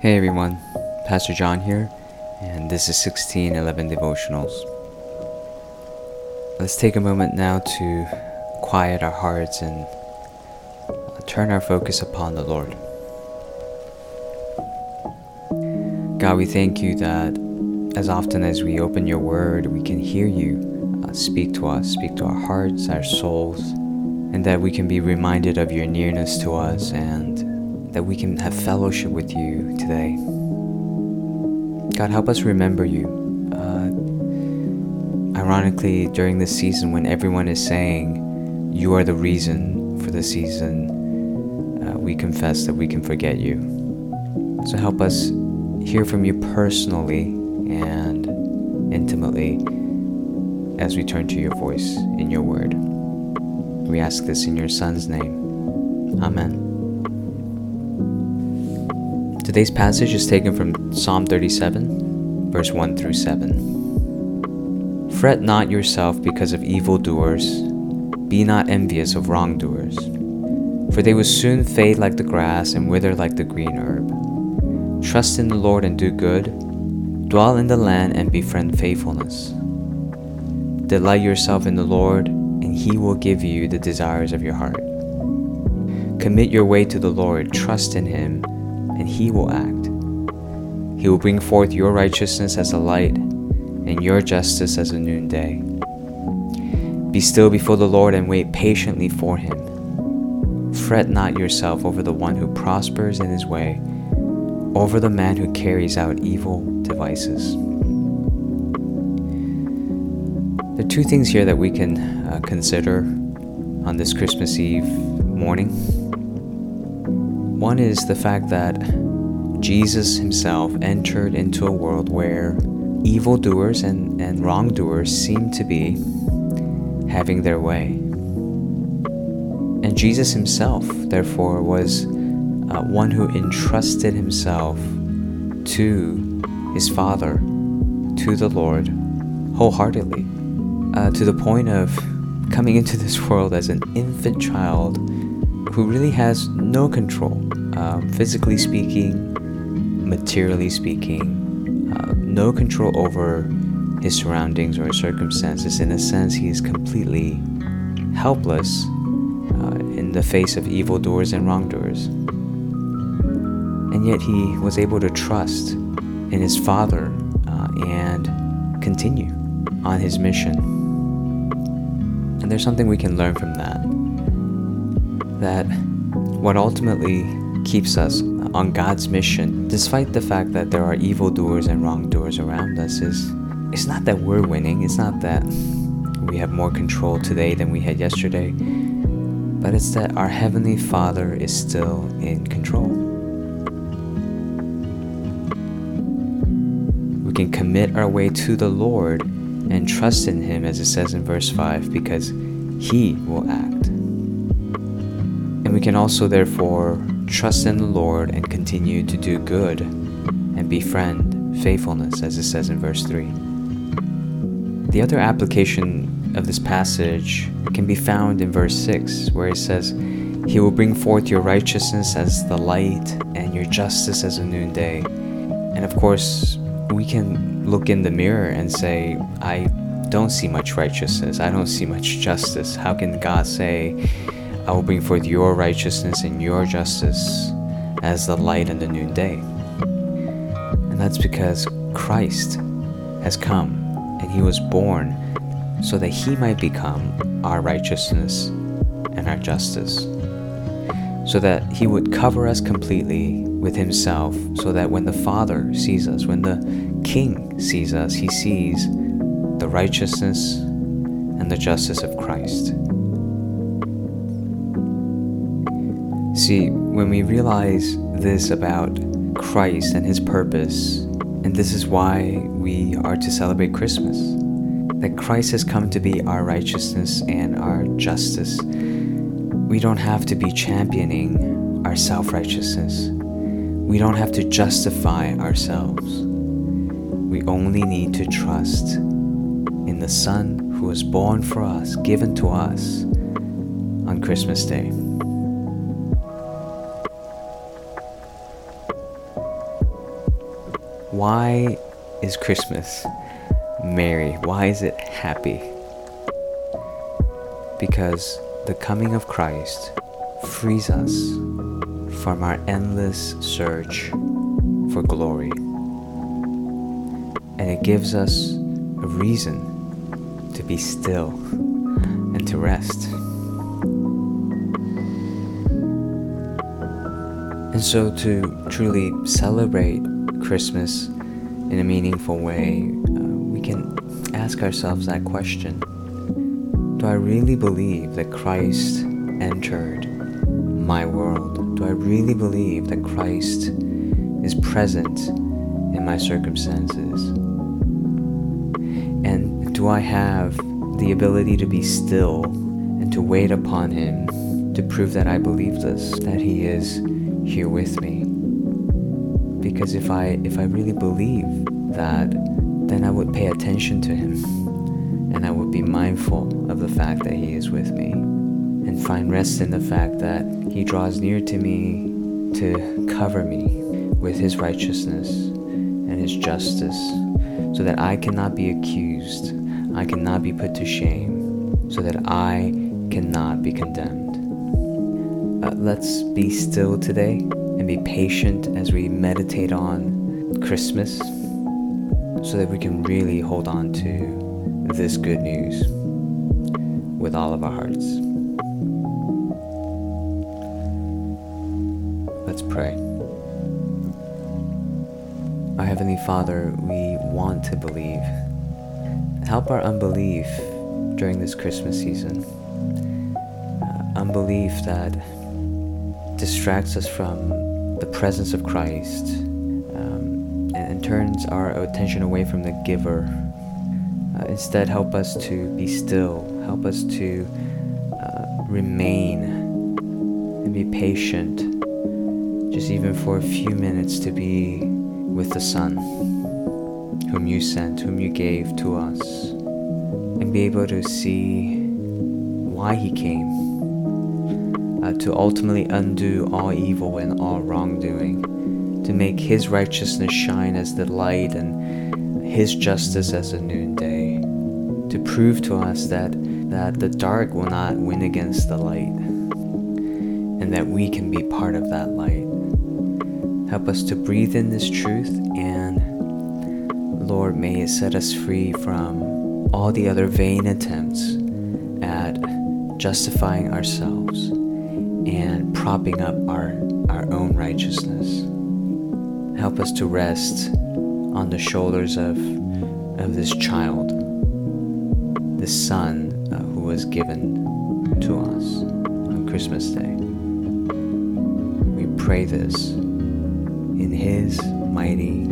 Hey everyone, Pastor John here, and this is 1611 Devotionals. Let's take a moment now to quiet our hearts and turn our focus upon the Lord. God, we thank you that as often as we open your word, we can hear you uh, speak to us, speak to our hearts, our souls, and that we can be reminded of your nearness to us and that we can have fellowship with you today. God, help us remember you. Uh, ironically, during this season when everyone is saying you are the reason for the season, uh, we confess that we can forget you. So help us hear from you personally and intimately as we turn to your voice in your word. We ask this in your Son's name. Amen. Today's passage is taken from Psalm 37, verse 1 through 7. Fret not yourself because of evildoers, be not envious of wrongdoers, for they will soon fade like the grass and wither like the green herb. Trust in the Lord and do good, dwell in the land and befriend faithfulness. Delight yourself in the Lord, and He will give you the desires of your heart. Commit your way to the Lord, trust in Him and he will act. He will bring forth your righteousness as a light and your justice as a noonday. Be still before the Lord and wait patiently for him. Fret not yourself over the one who prospers in his way, over the man who carries out evil devices. There are two things here that we can uh, consider on this Christmas Eve morning. One is the fact that Jesus himself entered into a world where evildoers and, and wrongdoers seem to be having their way. And Jesus himself, therefore, was uh, one who entrusted himself to his Father, to the Lord, wholeheartedly, uh, to the point of coming into this world as an infant child who really has no control, um, physically speaking, materially speaking, uh, no control over his surroundings or his circumstances. In a sense, he is completely helpless uh, in the face of evildoers and wrongdoers. And yet, he was able to trust in his Father uh, and continue on his mission. And there's something we can learn from that that what ultimately keeps us on God's mission, despite the fact that there are evildoers and wrongdoers around us, is it's not that we're winning, it's not that we have more control today than we had yesterday, but it's that our Heavenly Father is still in control. We can commit our way to the Lord and trust in Him, as it says in verse 5, because He will act. And we can also, therefore, trust in the Lord and continue to do good and befriend faithfulness, as it says in verse 3. The other application of this passage can be found in verse 6, where it says, He will bring forth your righteousness as the light and your justice as a noonday. And of course, we can look in the mirror and say, I don't see much righteousness. I don't see much justice. How can God say, I will bring forth your righteousness and your justice as the light in the noonday. And that's because Christ has come and he was born so that he might become our righteousness and our justice. So that he would cover us completely with himself, so that when the Father sees us, when the King sees us, he sees the righteousness and the justice of Christ. See, when we realize this about Christ and his purpose, and this is why we are to celebrate Christmas, that Christ has come to be our righteousness and our justice. We don't have to be championing our self righteousness. We don't have to justify ourselves. We only need to trust in the Son who was born for us, given to us on Christmas Day. Why is Christmas merry? Why is it happy? Because the coming of Christ frees us from our endless search for glory. And it gives us a reason to be still and to rest. And so, to truly celebrate Christmas in a meaningful way, uh, we can ask ourselves that question Do I really believe that Christ entered my world? Do I really believe that Christ is present in my circumstances? And do I have the ability to be still and to wait upon Him to prove that I believe this, that He is here with me? Because if I if I really believe that, then I would pay attention to Him. And I would be mindful of the fact that He is with me and find rest in the fact that He draws near to me to cover me with His righteousness and His justice so that I cannot be accused, I cannot be put to shame, so that I cannot be condemned. Uh, let's be still today and be patient as we meditate on Christmas so that we can really hold on to this good news with all of our hearts. Let's pray. Our Heavenly Father, we want to believe. Help our unbelief during this Christmas season. Uh, unbelief that distracts us from the presence of Christ um, and, and, turns our attention away from the giver. Uh, instead, help us to be still, help us to uh, remain and be patient, just even for a few minutes to be with the Son, whom you sent, whom you gave to us, and be able to see why He came uh, to ultimately undo all evil and all wrongdoing, to make His righteousness shine as the light and His justice as the noonday, to prove to us that, that the dark will not win against the light, and that we can be part of that light. Help us to breathe in this truth, and Lord, may it set us free from all the other vain attempts at justifying ourselves and propping up our, our own righteousness. Help us to rest on the shoulders of, of this child, this son uh, who was given to us on Christmas Day. We pray this in his mighty.